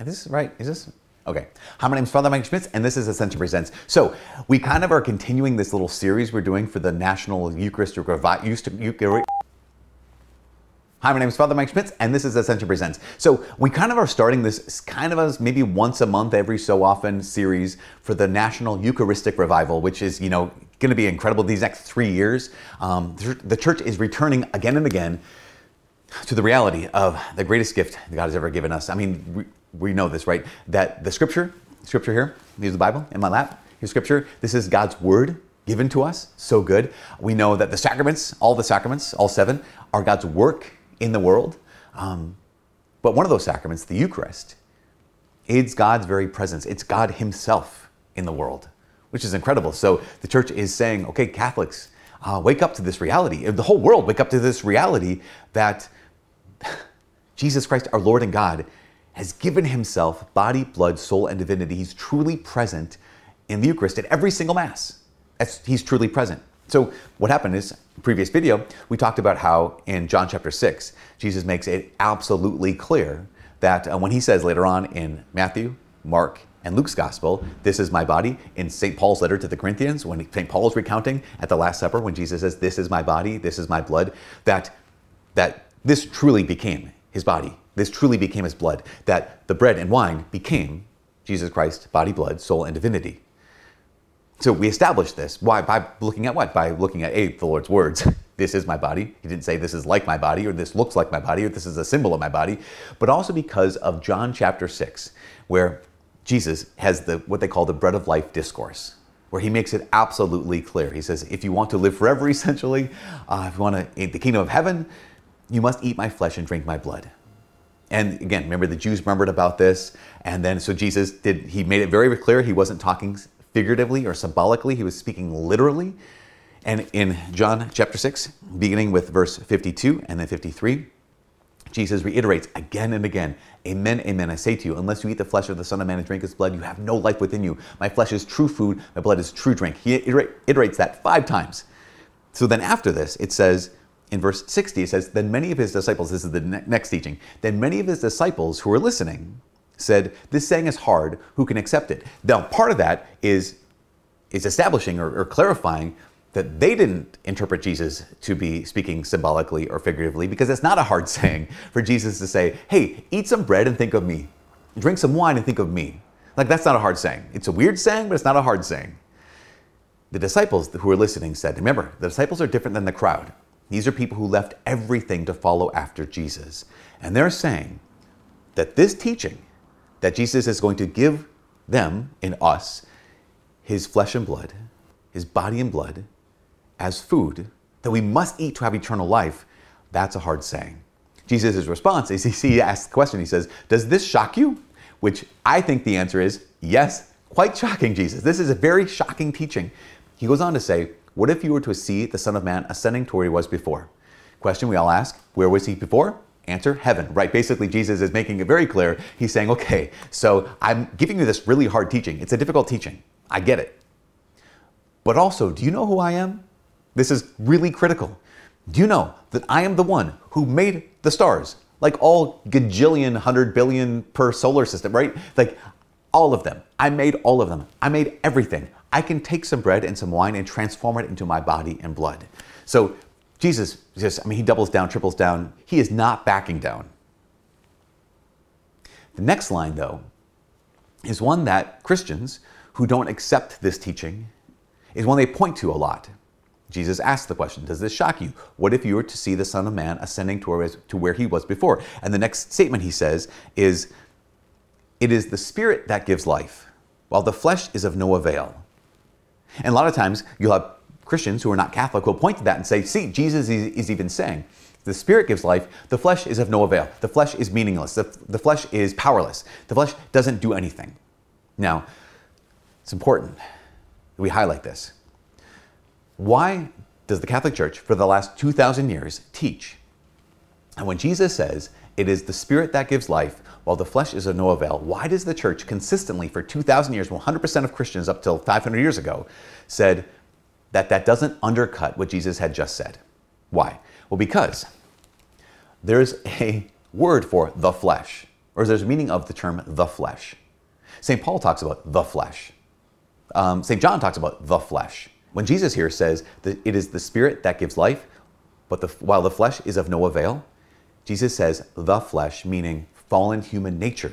Is this right? Is this okay? Hi, my name is Father Mike Schmitz, and this is Ascension Presents. So we kind of are continuing this little series we're doing for the National Eucharistic Revival. Hi, my name is Father Mike Schmitz, and this is Ascension Presents. So we kind of are starting this kind of as maybe once a month, every so often series for the National Eucharistic Revival, which is you know going to be incredible these next three years. Um, the church is returning again and again to the reality of the greatest gift God has ever given us. I mean, we, we know this, right? That the scripture, scripture here, here's the Bible in my lap, here's scripture. This is God's word given to us, so good. We know that the sacraments, all the sacraments, all seven, are God's work in the world. Um, but one of those sacraments, the Eucharist, is God's very presence. It's God Himself in the world, which is incredible. So the church is saying, okay, Catholics, uh, wake up to this reality. The whole world, wake up to this reality that Jesus Christ, our Lord and God, has given himself body, blood, soul, and divinity. He's truly present in the Eucharist at every single Mass. That's, he's truly present. So, what happened is, previous video, we talked about how in John chapter 6, Jesus makes it absolutely clear that uh, when he says later on in Matthew, Mark, and Luke's gospel, this is my body. In St. Paul's letter to the Corinthians, when St. Paul is recounting at the Last Supper, when Jesus says, This is my body, this is my blood, that, that this truly became his body. This truly became his blood. That the bread and wine became Jesus Christ, body, blood, soul, and divinity. So we established this. Why? By looking at what? By looking at A, the Lord's words. this is my body. He didn't say this is like my body or this looks like my body or this is a symbol of my body, but also because of John chapter 6, where Jesus has the what they call the bread of life discourse, where he makes it absolutely clear. He says, if you want to live forever, essentially, uh, if you want to eat the kingdom of heaven, you must eat my flesh and drink my blood. And again, remember the Jews remembered about this, and then so Jesus did. He made it very clear he wasn't talking figuratively or symbolically; he was speaking literally. And in John chapter six, beginning with verse fifty-two and then fifty-three, Jesus reiterates again and again, Amen, amen, I say to you, unless you eat the flesh of the Son of Man and drink his blood, you have no life within you. My flesh is true food, my blood is true drink. He iterates that five times. So then after this, it says in verse 60, it says, Then many of his disciples, this is the next teaching, then many of his disciples who were listening said, This saying is hard, who can accept it? Now, part of that is, is establishing or, or clarifying that they didn't interpret Jesus to be speaking symbolically or figuratively because it's not a hard saying for Jesus to say, hey, eat some bread and think of me. Drink some wine and think of me. Like, that's not a hard saying. It's a weird saying, but it's not a hard saying. The disciples who were listening said, remember, the disciples are different than the crowd. These are people who left everything to follow after Jesus. And they're saying that this teaching that Jesus is going to give them in us, his flesh and blood, his body and blood, as food that we must eat to have eternal life, that's a hard saying. Jesus' response is he asks the question, he says, Does this shock you? Which I think the answer is yes, quite shocking, Jesus. This is a very shocking teaching. He goes on to say, What if you were to see the Son of Man ascending to where he was before? Question we all ask, where was he before? Answer, heaven, right? Basically, Jesus is making it very clear. He's saying, okay, so I'm giving you this really hard teaching. It's a difficult teaching. I get it. But also, do you know who I am? This is really critical. Do you know that I am the one who made the stars? Like all gajillion, hundred billion per solar system, right? Like all of them. I made all of them. I made everything. I can take some bread and some wine and transform it into my body and blood. So Jesus just, I mean, he doubles down, triples down. He is not backing down. The next line, though, is one that Christians who don't accept this teaching is one they point to a lot. Jesus asks the question, Does this shock you? What if you were to see the Son of Man ascending to where he was before? And the next statement he says is, It is the Spirit that gives life, while the flesh is of no avail. And a lot of times you'll have Christians who are not Catholic who will point to that and say, See, Jesus is even saying, the Spirit gives life, the flesh is of no avail. The flesh is meaningless. The, the flesh is powerless. The flesh doesn't do anything. Now, it's important that we highlight this why does the Catholic Church, for the last 2,000 years, teach? And when Jesus says, it is the Spirit that gives life, while the flesh is of no avail, why does the church consistently, for 2,000 years, 100% of Christians up till 500 years ago, said that that doesn't undercut what Jesus had just said? Why? Well, because there's a word for the flesh. or there's a meaning of the term the flesh. St. Paul talks about the flesh. Um, St. John talks about the flesh. When Jesus here says that it is the spirit that gives life, but the, while the flesh is of no avail, Jesus says the flesh, meaning fallen human nature,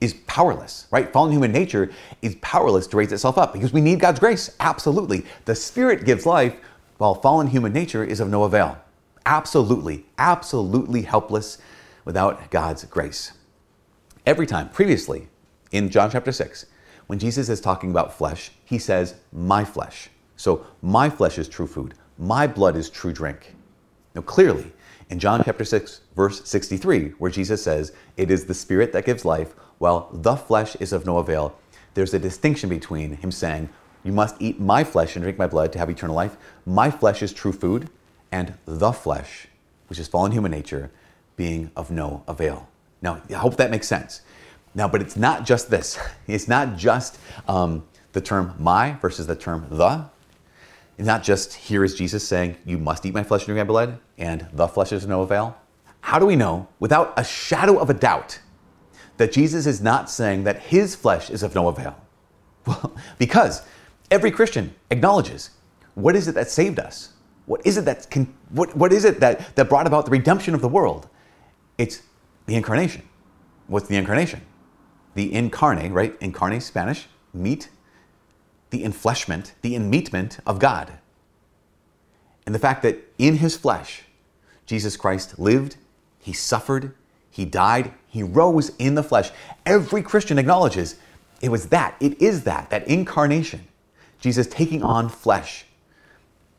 is powerless, right? Fallen human nature is powerless to raise itself up because we need God's grace. Absolutely. The spirit gives life, while fallen human nature is of no avail. Absolutely, absolutely helpless without God's grace. Every time, previously in John chapter 6, when Jesus is talking about flesh, he says, My flesh. So, my flesh is true food, my blood is true drink. Now, clearly, in John chapter 6, verse 63, where Jesus says, It is the Spirit that gives life, while the flesh is of no avail, there's a distinction between him saying, You must eat my flesh and drink my blood to have eternal life. My flesh is true food, and the flesh, which is fallen human nature, being of no avail. Now, I hope that makes sense. Now, but it's not just this. It's not just um, the term my versus the term the. Not just here is Jesus saying, You must eat my flesh and drink my blood, and the flesh is no avail. How do we know, without a shadow of a doubt, that Jesus is not saying that his flesh is of no avail? Well, because every Christian acknowledges what is it that saved us? What is it that can, what, what is it that, that brought about the redemption of the world? It's the incarnation. What's the incarnation? The incarnate, right? Incarnate, Spanish, meat, the enfleshment, the enmeatment of God. And the fact that in his flesh, Jesus Christ lived, he suffered, he died, he rose in the flesh. Every Christian acknowledges it was that, it is that, that incarnation. Jesus taking on flesh,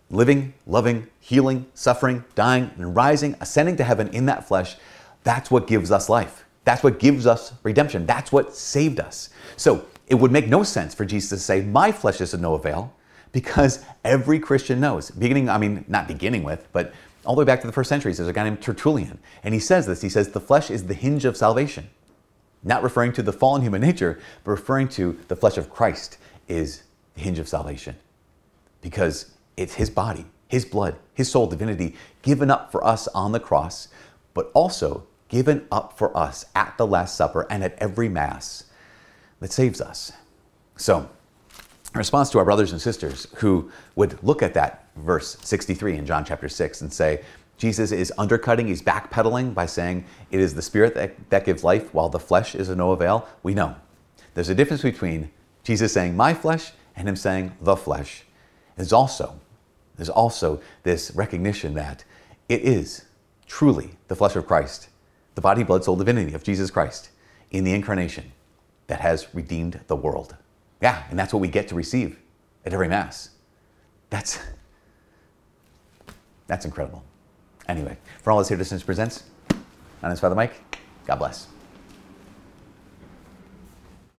living, loving, healing, suffering, dying, and rising, ascending to heaven in that flesh. That's what gives us life. That's what gives us redemption. That's what saved us. So it would make no sense for Jesus to say, My flesh is of no avail, because every Christian knows, beginning, I mean, not beginning with, but all the way back to the first centuries, there's a guy named Tertullian. And he says this he says, The flesh is the hinge of salvation. Not referring to the fallen human nature, but referring to the flesh of Christ is the hinge of salvation. Because it's his body, his blood, his soul, divinity given up for us on the cross, but also given up for us at the Last Supper and at every Mass that saves us. So, in response to our brothers and sisters who would look at that verse 63 in John chapter 6 and say, Jesus is undercutting, he's backpedaling by saying it is the spirit that, that gives life while the flesh is of no avail. We know there's a difference between Jesus saying my flesh and him saying the flesh. There's also, there's also this recognition that it is truly the flesh of Christ, the body, blood, soul, divinity of Jesus Christ in the incarnation that has redeemed the world. Yeah, and that's what we get to receive at every Mass. That's, that's incredible. Anyway, for all this here, Ascension Presents, I'm his Father Mike. God bless.